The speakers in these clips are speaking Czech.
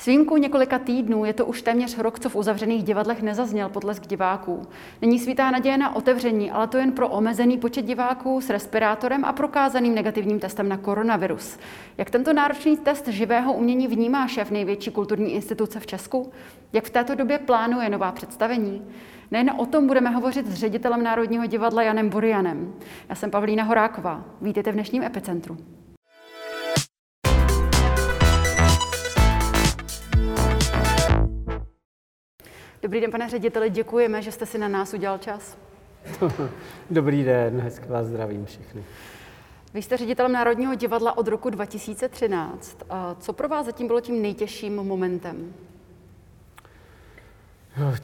S výjimkou několika týdnů je to už téměř rok, co v uzavřených divadlech nezazněl potlesk diváků. Není svítá naděje na otevření, ale to jen pro omezený počet diváků s respirátorem a prokázaným negativním testem na koronavirus. Jak tento náročný test živého umění vnímá šéf největší kulturní instituce v Česku? Jak v této době plánuje nová představení? Nejen o tom budeme hovořit s ředitelem Národního divadla Janem Burianem. Já jsem Pavlína Horáková. Vítejte v dnešním epicentru. Dobrý den, pane řediteli, děkujeme, že jste si na nás udělal čas. Dobrý den, hezky vás zdravím všechny. Vy jste ředitelem Národního divadla od roku 2013. Co pro vás zatím bylo tím nejtěžším momentem?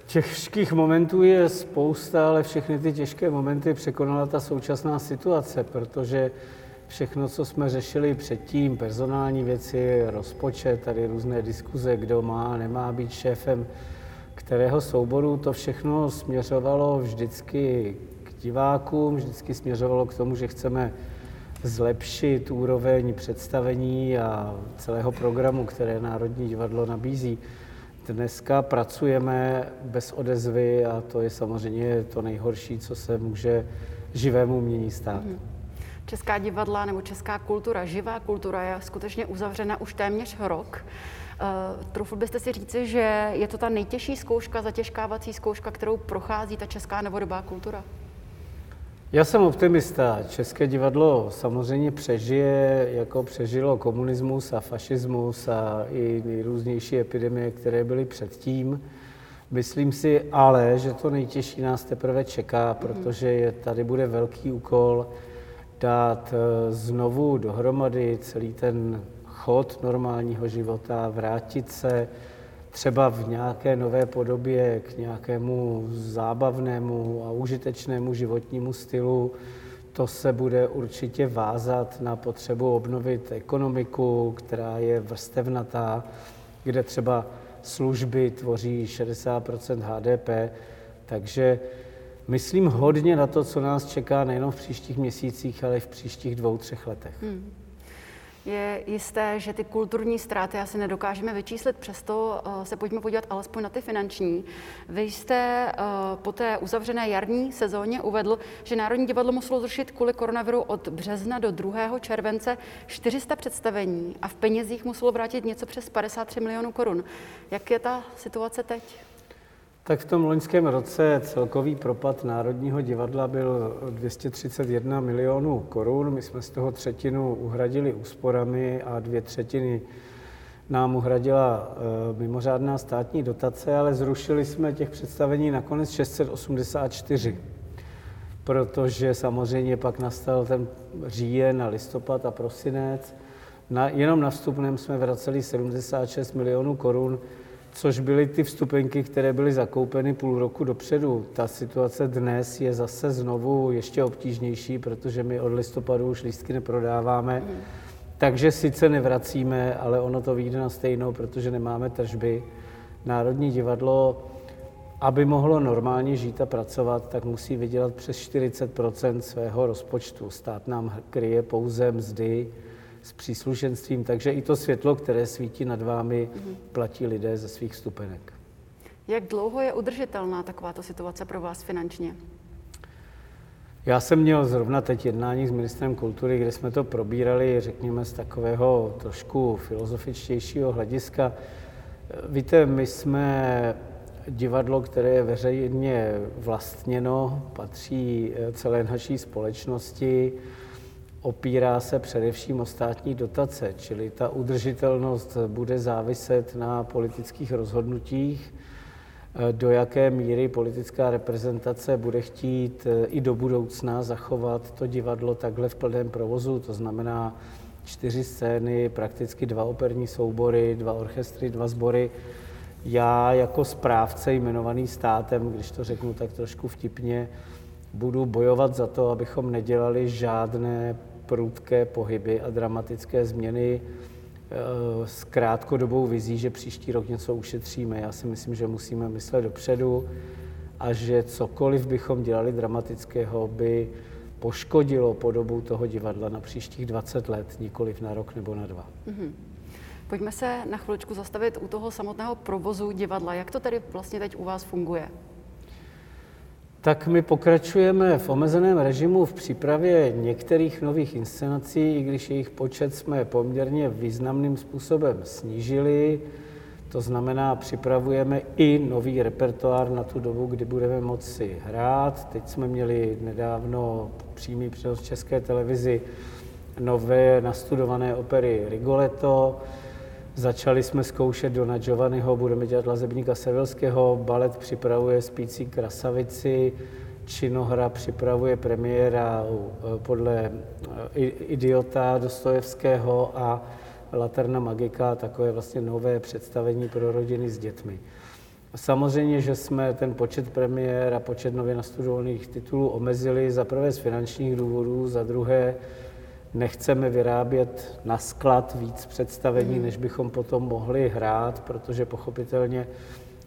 Těžkých momentů je spousta, ale všechny ty těžké momenty překonala ta současná situace, protože všechno, co jsme řešili předtím, personální věci, rozpočet, tady různé diskuze, kdo má, nemá být šéfem kterého souboru, to všechno směřovalo vždycky k divákům, vždycky směřovalo k tomu, že chceme zlepšit úroveň představení a celého programu, které Národní divadlo nabízí. Dneska pracujeme bez odezvy a to je samozřejmě to nejhorší, co se může živému umění stát. Mhm. Česká divadla nebo česká kultura, živá kultura je skutečně uzavřena už téměř rok. Uh, troufl byste si říci, že je to ta nejtěžší zkouška, zatěžkávací zkouška, kterou prochází ta česká novodobá kultura? Já jsem optimista. České divadlo samozřejmě přežije, jako přežilo komunismus a fašismus a i nejrůznější epidemie, které byly předtím. Myslím si ale, že to nejtěžší nás teprve čeká, mhm. protože je, tady bude velký úkol dát eh, znovu dohromady celý ten chod normálního života, vrátit se třeba v nějaké nové podobě k nějakému zábavnému a užitečnému životnímu stylu. To se bude určitě vázat na potřebu obnovit ekonomiku, která je vrstevnatá, kde třeba služby tvoří 60% HDP. Takže myslím hodně na to, co nás čeká nejen v příštích měsících, ale i v příštích dvou, třech letech. Hmm. Je jisté, že ty kulturní ztráty asi nedokážeme vyčíslit, přesto eh, se pojďme podívat alespoň na ty finanční. Vy jste eh, po té uzavřené jarní sezóně uvedl, že Národní divadlo muselo zrušit kvůli koronaviru od března do 2. července 400 představení a v penězích muselo vrátit něco přes 53 milionů korun. Jak je ta situace teď? Tak v tom loňském roce celkový propad Národního divadla byl 231 milionů korun. My jsme z toho třetinu uhradili úsporami a dvě třetiny nám uhradila e, mimořádná státní dotace, ale zrušili jsme těch představení nakonec 684, protože samozřejmě pak nastal ten říjen a listopad a prosinec. Na, jenom na vstupném jsme vraceli 76 milionů korun, což byly ty vstupenky, které byly zakoupeny půl roku dopředu. Ta situace dnes je zase znovu ještě obtížnější, protože my od listopadu už lístky neprodáváme. Takže sice nevracíme, ale ono to vyjde na stejnou, protože nemáme tržby. Národní divadlo, aby mohlo normálně žít a pracovat, tak musí vydělat přes 40% svého rozpočtu. Stát nám kryje pouze mzdy, s příslušenstvím, takže i to světlo, které svítí nad vámi, mm-hmm. platí lidé ze svých stupenek. Jak dlouho je udržitelná takováto situace pro vás finančně? Já jsem měl zrovna teď jednání s ministrem kultury, kde jsme to probírali, řekněme, z takového trošku filozofičtějšího hlediska. Víte, my jsme divadlo, které je veřejně vlastněno, patří celé naší společnosti opírá se především o státní dotace, čili ta udržitelnost bude záviset na politických rozhodnutích, do jaké míry politická reprezentace bude chtít eh, i do budoucna zachovat to divadlo takhle v plném provozu, to znamená čtyři scény, prakticky dva operní soubory, dva orchestry, dva sbory. Já jako správce jmenovaný státem, když to řeknu tak trošku vtipně, budu bojovat za to, abychom nedělali žádné prudké pohyby a dramatické změny eh, s krátkodobou vizí, že příští rok něco ušetříme. Já si myslím, že musíme myslet dopředu a že cokoliv bychom dělali dramatického, by poškodilo podobu toho divadla na příštích 20 let, nikoliv na rok nebo na dva. Mm-hmm. Pojďme se na chviličku zastavit u toho samotného provozu divadla. Jak to tedy vlastně teď u vás funguje? Tak my pokračujeme v omezeném režimu v přípravě některých nových inscenací, i když jejich počet jsme poměrně významným způsobem snížili. To znamená, připravujeme i nový repertoár na tu dobu, kdy budeme moci hrát. Teď jsme měli nedávno přímý přenos České televizi nové nastudované opery Rigoletto. Začali jsme zkoušet Dona Giovanniho, budeme dělat Lazebníka Sevilského, balet připravuje Spící krasavici, činohra připravuje premiéra eh, podle eh, Idiota Dostojevského a Laterna Magika, takové vlastně nové představení pro rodiny s dětmi. Samozřejmě, že jsme ten počet premiér a počet nově nastudovaných titulů omezili za prvé z finančních důvodů, za druhé nechceme vyrábět na sklad víc představení, než bychom potom mohli hrát, protože pochopitelně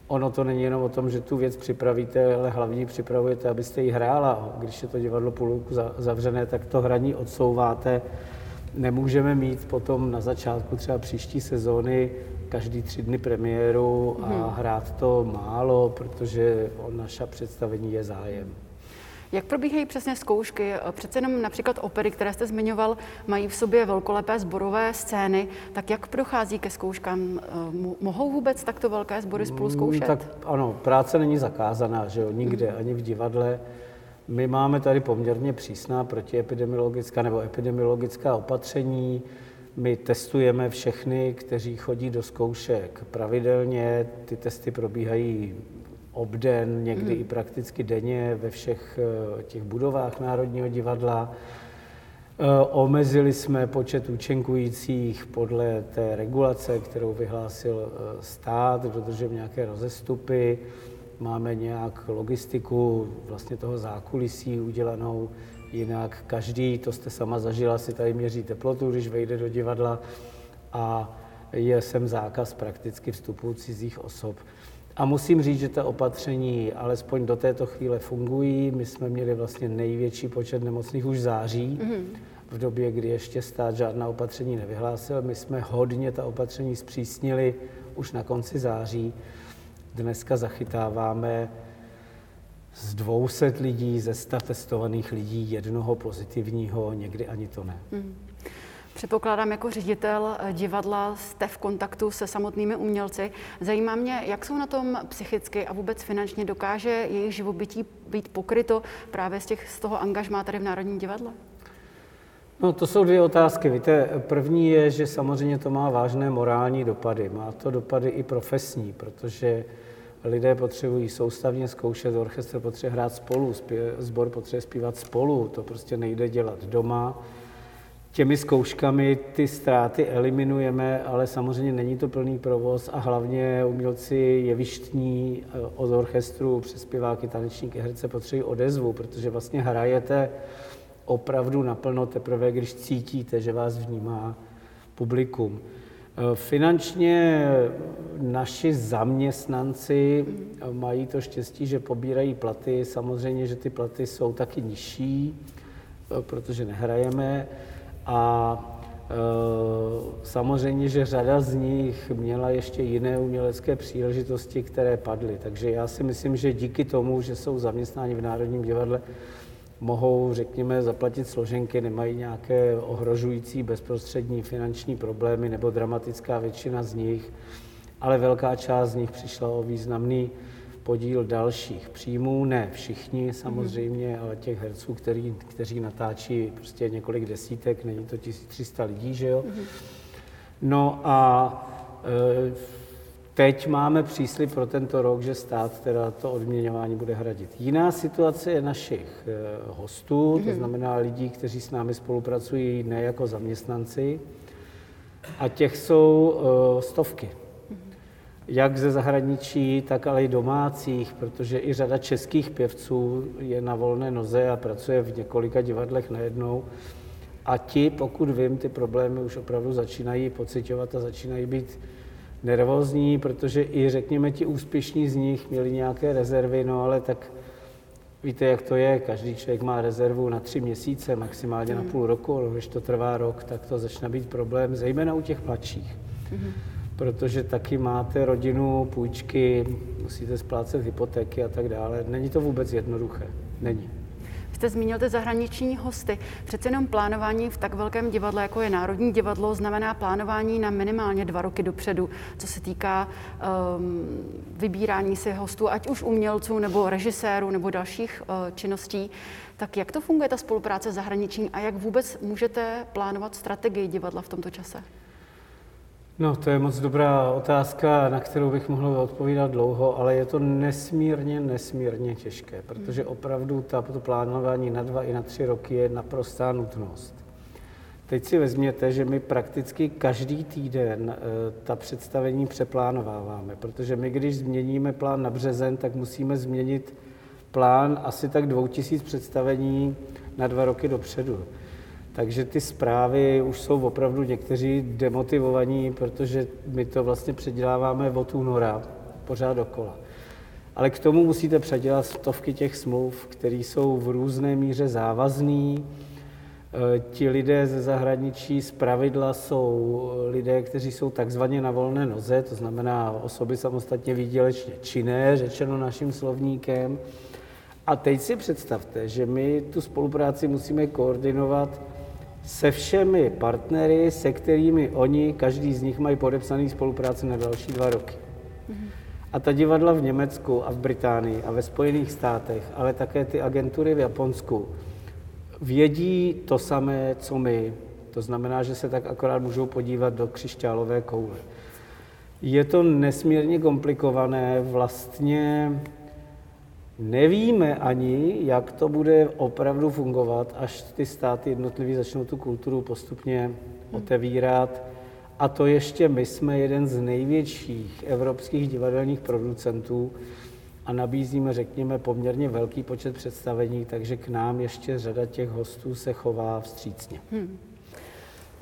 ono to není jenom o tom, že tu věc připravíte, ale hlavně připravujete, abyste ji hrála. Když je to divadlo půl zavřené, tak to hraní odsouváte. Nemůžeme mít potom na začátku třeba příští sezóny každý tři dny premiéru a hmm. hrát to málo, protože o naša představení je zájem. Jak probíhají přesně zkoušky? Přece jenom například opery, které jste zmiňoval, mají v sobě velkolepé zborové scény. Tak jak prochází ke zkouškám? Mohou vůbec takto velké sbory spolu mm, zkoušet? Tak ano, práce není zakázaná, že jo, nikde, ani v divadle. My máme tady poměrně přísná protiepidemiologická nebo epidemiologická opatření. My testujeme všechny, kteří chodí do zkoušek pravidelně. Ty testy probíhají obden, někdy hmm. i prakticky denně ve všech eh, těch budovách Národního divadla. Eh, omezili jsme počet účinkujících podle té regulace, kterou vyhlásil eh, stát, dodržujeme nějaké rozestupy, máme nějak logistiku vlastně toho zákulisí udělanou, jinak každý, to jste sama zažila, si tady měří teplotu, když vejde do divadla a je sem zákaz prakticky vstupu cizích osob. A musím říct, že ta opatření alespoň do této chvíle fungují. My jsme měli vlastně největší počet nemocných už v září, mm-hmm. v době, kdy ještě stát žádná opatření nevyhlásil. My jsme hodně ta opatření zpřísnili už na konci září. Dneska zachytáváme z 200 lidí, ze 100 testovaných lidí, jednoho pozitivního, někdy ani to ne. Mm. Předpokládám, jako ředitel eh, divadla jste v kontaktu se samotnými umělci. Zajímá mě, jak jsou na tom psychicky a vůbec finančně dokáže jejich živobytí být pokryto právě z, těch, z toho angažmá tady v Národním divadle? No, to jsou dvě otázky. Víte, první je, že samozřejmě to má vážné morální dopady. Má to dopady i profesní, protože lidé potřebují soustavně zkoušet, orchestr potřebuje hrát spolu, sbor potřebuje zpívat spolu, to prostě nejde dělat doma těmi zkouškami ty ztráty eliminujeme, ale samozřejmě není to plný provoz a hlavně umělci jevištní eh, od orchestru přes zpěváky, tanečníky, herce potřebují odezvu, protože vlastně hrajete opravdu naplno teprve, když cítíte, že vás vnímá publikum. Eh, finančně naši zaměstnanci mají to štěstí, že pobírají platy. Samozřejmě, že ty platy jsou taky nižší, eh, protože nehrajeme. A e, samozřejmě, že řada z nich měla ještě jiné umělecké příležitosti, které padly. Takže já si myslím, že díky tomu, že jsou zaměstnáni v Národním divadle, mohou, řekněme, zaplatit složenky, nemají nějaké ohrožující bezprostřední finanční problémy nebo dramatická většina z nich, ale velká část z nich přišla o významný podíl dalších příjmů, ne všichni samozřejmě, mm. ale těch herců, který, kteří natáčí prostě několik desítek, není to 1300 lidí, že jo. Mm. No a e, teď máme příslip pro tento rok, že stát teda to odměňování bude hradit. Jiná situace je našich e, hostů, mm. to mhm. znamená lidí, kteří s námi spolupracují ne jako zaměstnanci, a těch jsou e, stovky jak ze zahraničí, tak ale i domácích, protože i řada českých pěvců je na volné noze a pracuje v několika divadlech najednou. A ti, pokud vím, ty problémy už opravdu začínají pocitovat a začínají být nervózní, protože i řekněme ti úspěšní z nich měli nějaké rezervy, no ale tak víte, jak to je, každý člověk má rezervu na tři měsíce, maximálně na hmm. půl roku, ale když to trvá rok, tak to začne být problém, zejména u těch mladších. Mm-hmm. Protože taky máte rodinu, půjčky, musíte splácet hypotéky a tak dále. Není to vůbec jednoduché. Není jste zmínil ty zahraniční hosty. Přece jenom plánování v tak velkém divadle, jako je Národní divadlo, znamená plánování na minimálně dva roky dopředu, co se týká um, vybírání si hostů, ať už umělců, nebo režisérů, nebo dalších uh, činností. Tak jak to funguje, ta spolupráce zahraniční a jak vůbec můžete plánovat strategii divadla v tomto čase? No, to je moc dobrá otázka, na kterou bych mohl odpovídat dlouho, ale je to nesmírně, nesmírně těžké, protože opravdu ta, to plánování na dva i na tři roky je naprostá nutnost. Teď si vezměte, že my prakticky každý týden e, ta představení přeplánováváme, protože my, když změníme plán na březen, tak musíme změnit plán asi tak dvou tisíc představení na dva roky dopředu. Takže ty zprávy už jsou opravdu někteří demotivovaní, protože my to vlastně předěláváme od února pořád dokola. Ale k tomu musíte předělat stovky těch smluv, které jsou v různé míře závazný. E, ti lidé ze zahraničí z pravidla jsou lidé, kteří jsou takzvaně na volné noze, to znamená osoby samostatně výdělečně činné, řečeno naším slovníkem. A teď si představte, že my tu spolupráci musíme koordinovat se všemi partnery, se kterými oni, každý z nich mají podepsaný spolupráci na další dva roky. A ta divadla v Německu a v Británii a ve Spojených státech, ale také ty agentury v Japonsku, vědí to samé, co my. To znamená, že se tak akorát můžou podívat do křišťálové koule. Je to nesmírně komplikované, vlastně Nevíme ani, jak to bude opravdu fungovat, až ty státy jednotlivý začnou tu kulturu postupně otevírat. A to ještě my jsme jeden z největších evropských divadelních producentů a nabízíme, řekněme, poměrně velký počet představení, takže k nám ještě řada těch hostů se chová vstřícně. Hmm.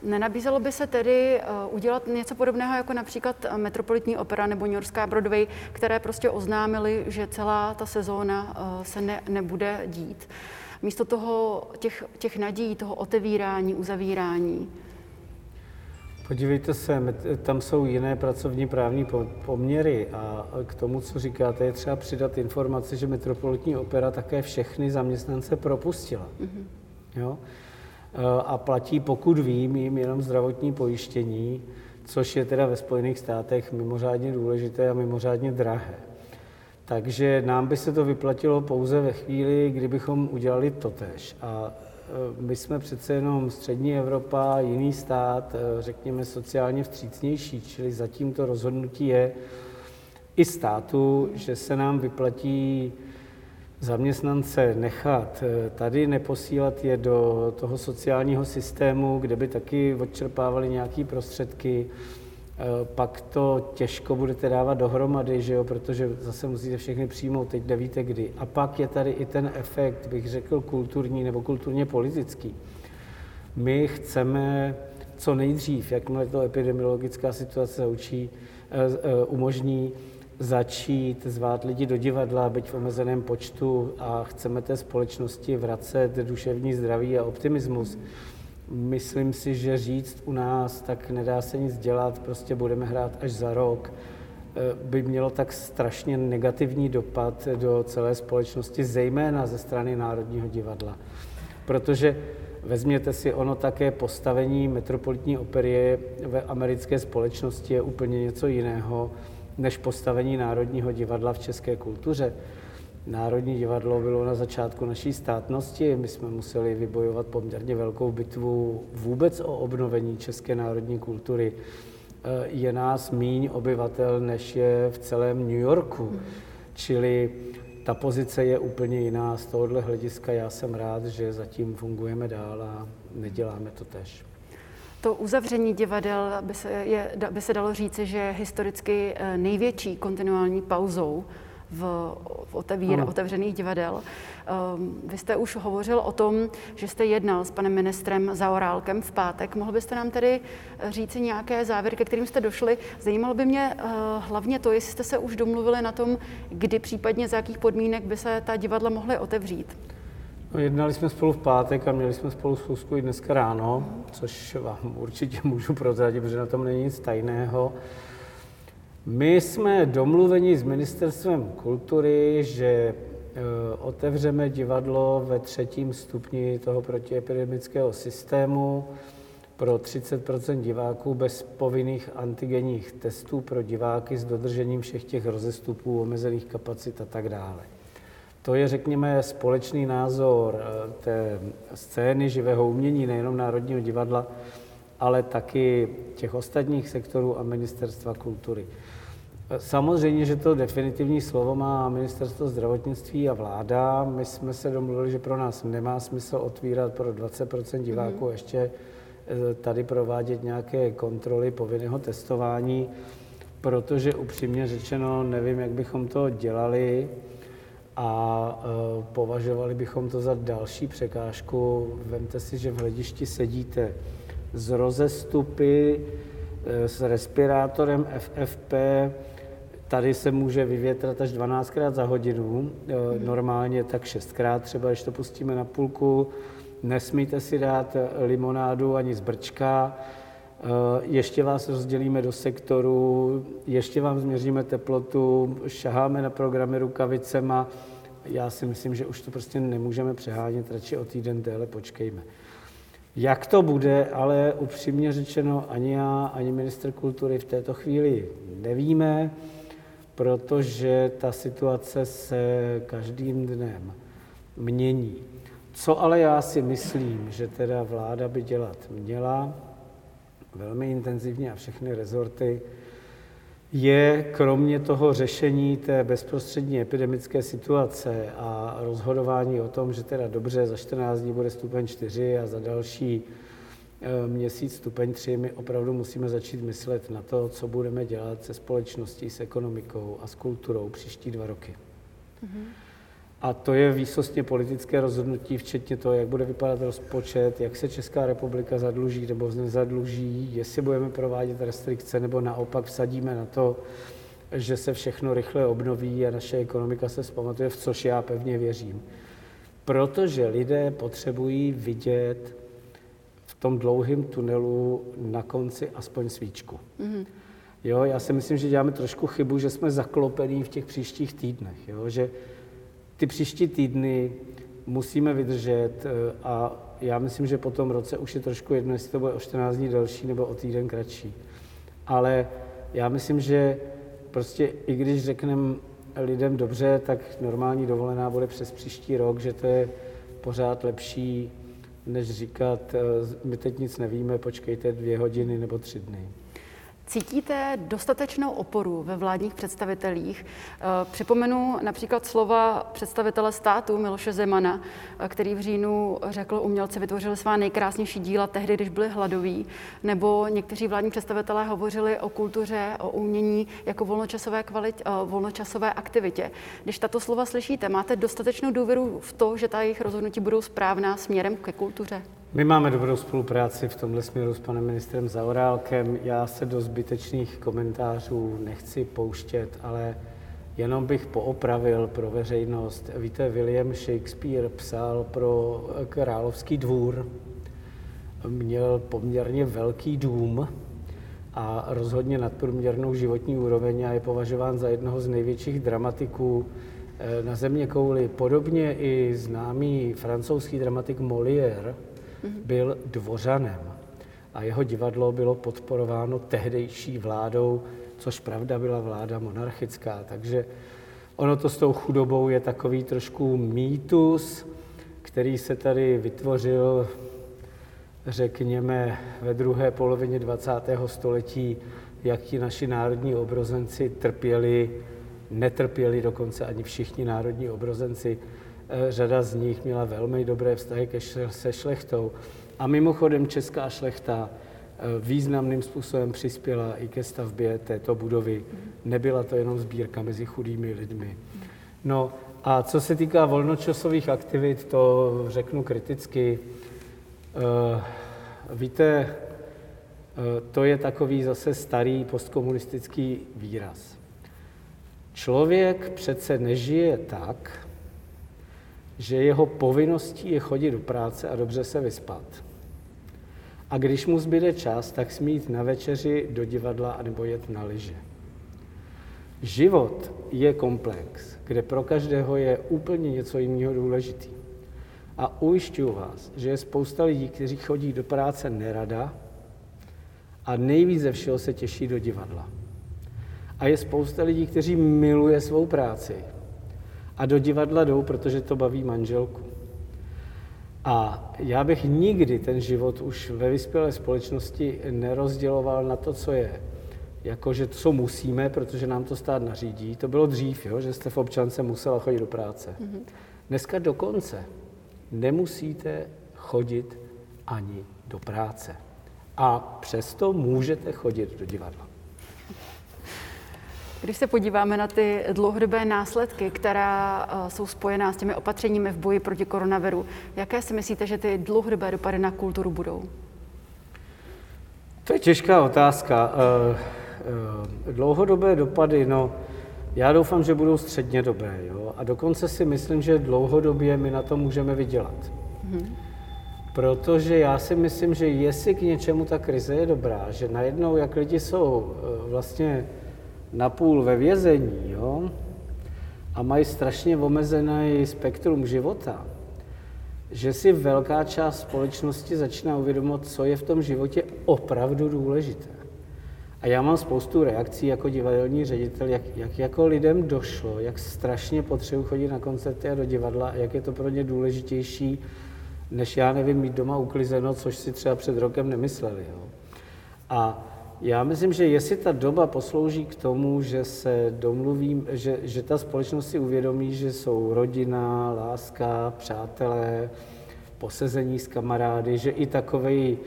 Nenabízelo by se tedy uh, udělat něco podobného jako například eh, Metropolitní opera nebo New Yorkská Broadway, které prostě oznámili, že celá ta sezóna uh, se ne, nebude dít. Místo toho těch, těch nadějí, toho otevírání, uzavírání. Podívejte se, tam jsou jiné pracovní právní poměry a k tomu, co říkáte, je třeba přidat informaci, že Metropolitní opera také všechny zaměstnance propustila. Mm-hmm. Jo? A platí, pokud vím, jim jenom zdravotní pojištění, což je teda ve Spojených státech mimořádně důležité a mimořádně drahé. Takže nám by se to vyplatilo pouze ve chvíli, kdybychom udělali totež. A e, my jsme přece jenom střední Evropa, jiný stát, e, řekněme sociálně vstřícnější, čili zatím to rozhodnutí je i státu, že se nám vyplatí zaměstnance nechat eh, tady, neposílat je do toho sociálního systému, kde by taky odčerpávali nějaké prostředky, eh, pak to těžko budete dávat dohromady, že jo, protože zase musíte všechny přijmout, teď nevíte kdy. A pak je tady i ten efekt, bych řekl, kulturní nebo kulturně politický. My chceme co nejdřív, jakmile to epidemiologická situace učí, eh, umožní, začít zvát lidi do divadla, byť v omezeném počtu a chceme té společnosti vracet duševní zdraví a optimismus. Myslím si, že říct u nás, tak nedá se nic dělat, prostě budeme hrát až za rok, eh, by mělo tak strašně negativní dopad do celé společnosti, zejména ze strany Národního divadla. Protože vezměte si, ono také postavení metropolitní opery ve americké společnosti je úplně něco jiného než postavení Národního divadla v české kultuře. Národní divadlo bylo na začátku naší státnosti. My jsme museli vybojovat poměrně velkou bitvu vůbec o obnovení české národní kultury. Eh, je nás míň obyvatel, než je v celém New Yorku. Čili ta pozice je úplně jiná. Z tohohle hlediska já jsem rád, že zatím fungujeme dál a neděláme to tež. To uzavření divadel by se, je, by se dalo říci, že je historicky eh, největší kontinuální pauzou v, v otevír, otevřených divadel. Um, vy jste už hovořil o tom, že jste jednal s panem ministrem Zaorálkem v pátek. Mohl byste nám tedy eh, říci nějaké závěry, ke kterým jste došli? Zajímalo by mě uh, hlavně to, jestli jste se už domluvili na tom, kdy případně za jakých podmínek by se ta divadla mohly otevřít. Jednali jsme spolu v pátek a měli jsme spolu schůzku i dneska ráno, což vám určitě můžu prozradit, protože na tom není nic tajného. My jsme domluveni s Ministerstvem kultury, že e, otevřeme divadlo ve třetím stupni toho protiepidemického systému pro 30% diváků bez povinných antigenních testů pro diváky s dodržením všech těch rozestupů, omezených kapacit a tak dále. To je, řekněme, společný názor e, té scény živého umění, nejenom Národního divadla, ale taky těch ostatních sektorů a Ministerstva kultury. Samozřejmě, že to definitivní slovo má ministerstvo zdravotnictví a vláda. My jsme se domluvili, že pro nás nemá smysl otvírat pro 20 diváků mm-hmm. ještě eh, tady provádět nějaké kontroly povinného testování, protože upřímně řečeno nevím, jak bychom to dělali a uh, považovali bychom to za další překážku. Vemte si, že v hledišti sedíte z rozestupy, eh, s respirátorem FFP, Tady se může vyvětrat až 12krát za hodinu, eh, normálně tak 6krát třeba, když to pustíme na půlku. Nesmíte si dát limonádu ani z brčka, ještě vás rozdělíme do sektoru, ještě vám změříme teplotu, šaháme na programy rukavicema. Já si myslím, že už to prostě nemůžeme přehánět, radši o týden déle počkejme. Jak to bude, ale upřímně řečeno, ani já, ani minister kultury v této chvíli nevíme protože ta situace se každým dnem mění. Co ale já si myslím, že teda vláda by dělat měla velmi intenzivně a všechny rezorty, je kromě toho řešení té bezprostřední epidemické situace a rozhodování o tom, že teda dobře, za 14 dní bude stupeň 4 a za další Eh, měsíc stupeň 3 my opravdu musíme začít myslet na to, co budeme dělat se společností, s ekonomikou a s kulturou příští dva roky. Mm-hmm. A to je výsostně politické rozhodnutí, včetně toho, jak bude vypadat rozpočet, jak se Česká republika zadluží nebo nezadluží, jestli budeme provádět restrikce nebo naopak vsadíme na to, že se všechno rychle obnoví a naše ekonomika se zpamatuje, v což já pevně věřím. Protože lidé potřebují vidět tom dlouhém tunelu na konci aspoň svíčku. Mm-hmm. Jo, já si myslím, že děláme trošku chybu, že jsme zaklopení v těch příštích týdnech. Jo? Že ty příští týdny musíme vydržet eh, a já myslím, že po tom roce už je trošku jedno, jestli to bude o 14 dní delší nebo o týden kratší. Ale já myslím, že prostě i když řekneme lidem dobře, tak normální dovolená bude přes příští rok, že to je pořád lepší než říkat, eh, my teď nic nevíme, počkejte dvě hodiny nebo tři dny. Cítíte dostatečnou oporu ve vládních představitelích? Eh, připomenu například slova představitele státu Miloše Zemana, eh, který v říjnu řekl, umělci vytvořili svá nejkrásnější díla tehdy, když byli hladoví, nebo někteří vládní představitelé hovořili o kultuře, o umění jako volnočasové, kvalit, eh, volnočasové aktivitě. Když tato slova slyšíte, máte dostatečnou důvěru v to, že ta jejich rozhodnutí budou správná směrem ke kultuře? My máme dobrou spolupráci v tomhle směru s panem ministrem Zaorálkem. Já se do zbytečných komentářů nechci pouštět, ale jenom bych poopravil pro veřejnost. Víte, William Shakespeare psal pro královský dvůr, měl poměrně velký dům a rozhodně nadprůměrnou životní úroveň a je považován za jednoho z největších dramatiků eh, na země kouli. Podobně i známý francouzský dramatik Molière, byl dvořanem a jeho divadlo bylo podporováno tehdejší vládou, což pravda byla vláda monarchická. Takže ono to s tou chudobou je takový trošku mýtus, který se tady vytvořil, řekněme, ve druhé polovině 20. století, jak ti naši národní obrozenci trpěli, netrpěli dokonce ani všichni národní obrozenci řada z nich měla velmi dobré vztahy se šlechtou. A mimochodem česká šlechta eh, významným způsobem přispěla i ke stavbě této budovy. Nebyla to jenom sbírka mezi chudými lidmi. No a co se týká volnočasových aktivit, to řeknu kriticky. Eh, víte, to je takový zase starý postkomunistický výraz. Člověk přece nežije tak, že jeho povinností je chodit do práce a dobře se vyspat. A když mu zbyde čas, tak smí jít na večeři do divadla nebo jet na lyže. Život je komplex, kde pro každého je úplně něco jiného důležitý. A ujišťuju vás, že je spousta lidí, kteří chodí do práce nerada a nejvíc ze všeho se těší do divadla. A je spousta lidí, kteří miluje svou práci a do divadla jdou, protože to baví manželku. A já bych nikdy ten život už ve vyspělé společnosti nerozděloval na to, co je jako že co musíme, protože nám to stát nařídí. To bylo dřív, jo, že jste v občance musela chodit do práce. Mm-hmm. Dneska dokonce nemusíte chodit ani do práce. A přesto můžete chodit do divadla. Když se podíváme na ty dlouhodobé následky, která eh, jsou spojená s těmi opatřeními v boji proti koronaviru, jaké si myslíte, že ty dlouhodobé dopady na kulturu budou? To je těžká otázka. Eh, eh, dlouhodobé dopady, no, já doufám, že budou střednědobé, jo? A dokonce si myslím, že dlouhodobě my na to můžeme vydělat. Mm-hmm. Protože já si myslím, že jestli k něčemu ta krize je dobrá, že najednou, jak lidi jsou vlastně napůl ve vězení, jo, a mají strašně omezený spektrum života, že si velká část společnosti začíná uvědomovat, co je v tom životě opravdu důležité. A já mám spoustu reakcí jako divadelní ředitel, jak, jak jako lidem došlo, jak strašně potřebují chodit na koncerty a do divadla, jak je to pro ně důležitější, než já nevím, mít doma uklizeno, což si třeba před rokem nemysleli. Jo. A já myslím, že jestli ta doba poslouží k tomu, že se domluvím, že, že ta společnost si uvědomí, že jsou rodina, láska, přátelé, posezení s kamarády, že i takový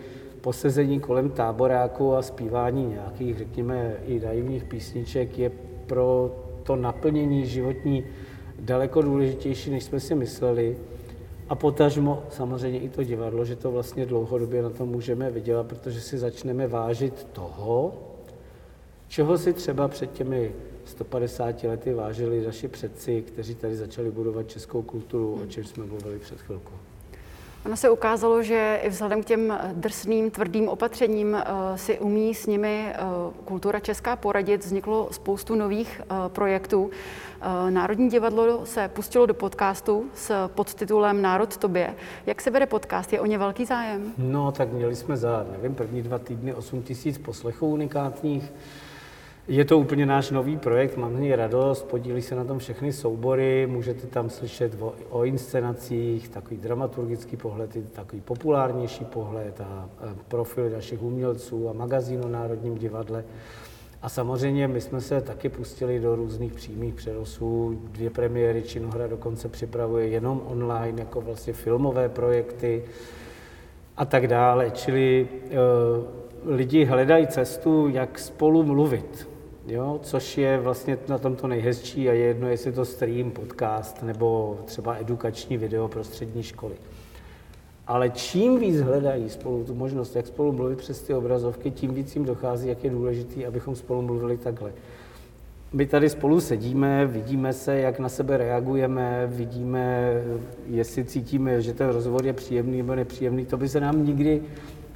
posezení kolem táboráku a zpívání nějakých, řekněme, i naivních písniček je pro to naplnění životní daleko důležitější, než jsme si mysleli. A potažmo samozřejmě i to divadlo, že to vlastně dlouhodobě na tom můžeme vydělat, protože si začneme vážit toho, čeho si třeba před těmi 150 lety vážili naši předci, kteří tady začali budovat českou kulturu, o čem jsme mluvili před chvilkou. Ono se ukázalo, že i vzhledem k těm drsným, tvrdým opatřením eh, si umí s nimi eh, kultura česká poradit. Vzniklo spoustu nových eh, projektů. Národní divadlo se pustilo do podcastu s podtitulem Národ tobě. Jak se vede podcast? Je o ně velký zájem? No, tak měli jsme za, nevím, první dva týdny 8 tisíc poslechů unikátních. Je to úplně náš nový projekt, mám z něj radost, podílí se na tom všechny soubory, můžete tam slyšet o, o inscenacích, takový dramaturgický pohled, takový populárnější pohled a, a našich umělců a magazín o Národním divadle. A samozřejmě my jsme se taky pustili do různých přímých přenosů. Dvě premiéry Činohra dokonce připravuje jenom online, jako vlastně filmové projekty a tak dále. Čili e, lidi hledají cestu, jak spolu mluvit jo, což je vlastně na tom to nejhezčí a je jedno, jestli to stream, podcast nebo třeba edukační video pro střední školy. Ale čím víc hledají spolu tu možnost, jak spolu mluvit přes ty obrazovky, tím víc jim dochází, jak je důležité, abychom spolu mluvili takhle. My tady spolu sedíme, vidíme se, jak na sebe reagujeme, vidíme, jestli cítíme, že ten rozhovor je příjemný nebo nepříjemný. To by se nám nikdy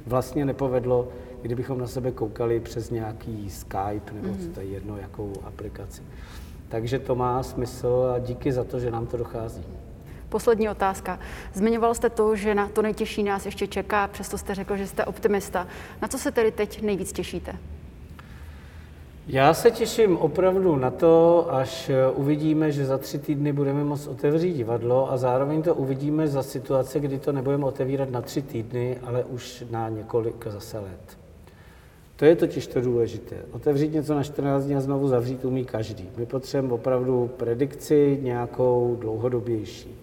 vlastně nepovedlo, kdybychom na sebe koukali přes nějaký Skype nebo mm-hmm. to je jedno, jakou aplikaci. Takže to má smysl a díky za to, že nám to dochází. Poslední otázka. Zmiňoval jste to, že na to nejtěžší nás ještě čeká, přesto jste řekl, že jste optimista. Na co se tedy teď nejvíc těšíte? Já se těším opravdu na to, až uvidíme, že za tři týdny budeme moct otevřít divadlo a zároveň to uvidíme za situace, kdy to nebudeme otevírat na tři týdny, ale už na několik zase let. To je totiž to důležité. Otevřít něco na 14 dní a znovu zavřít umí každý. My potřebujeme opravdu predikci nějakou dlouhodobější.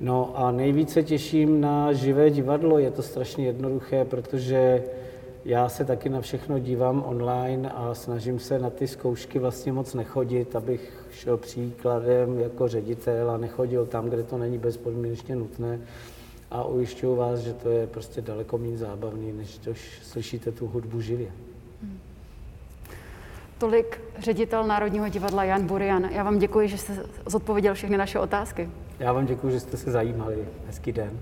No a nejvíce těším na živé divadlo. Je to strašně jednoduché, protože já se taky na všechno dívám online a snažím se na ty zkoušky vlastně moc nechodit, abych šel příkladem jako ředitel a nechodil tam, kde to není bezpodmínečně nutné a ujišťuju vás, že to je prostě daleko méně zábavný, než to slyšíte tu hudbu živě. Hmm. Tolik ředitel Národního divadla Jan Burian. Já vám děkuji, že jste zodpověděl všechny naše otázky. Já vám děkuji, že jste se zajímali. Hezký den.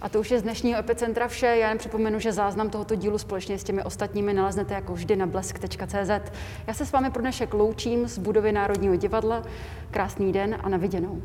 A to už je z dnešního Epicentra vše. Já jen připomenu, že záznam tohoto dílu společně s těmi ostatními naleznete jako vždy na blesk.cz. Já se s vámi pro dnešek loučím z budovy Národního divadla. Krásný den a na viděnou.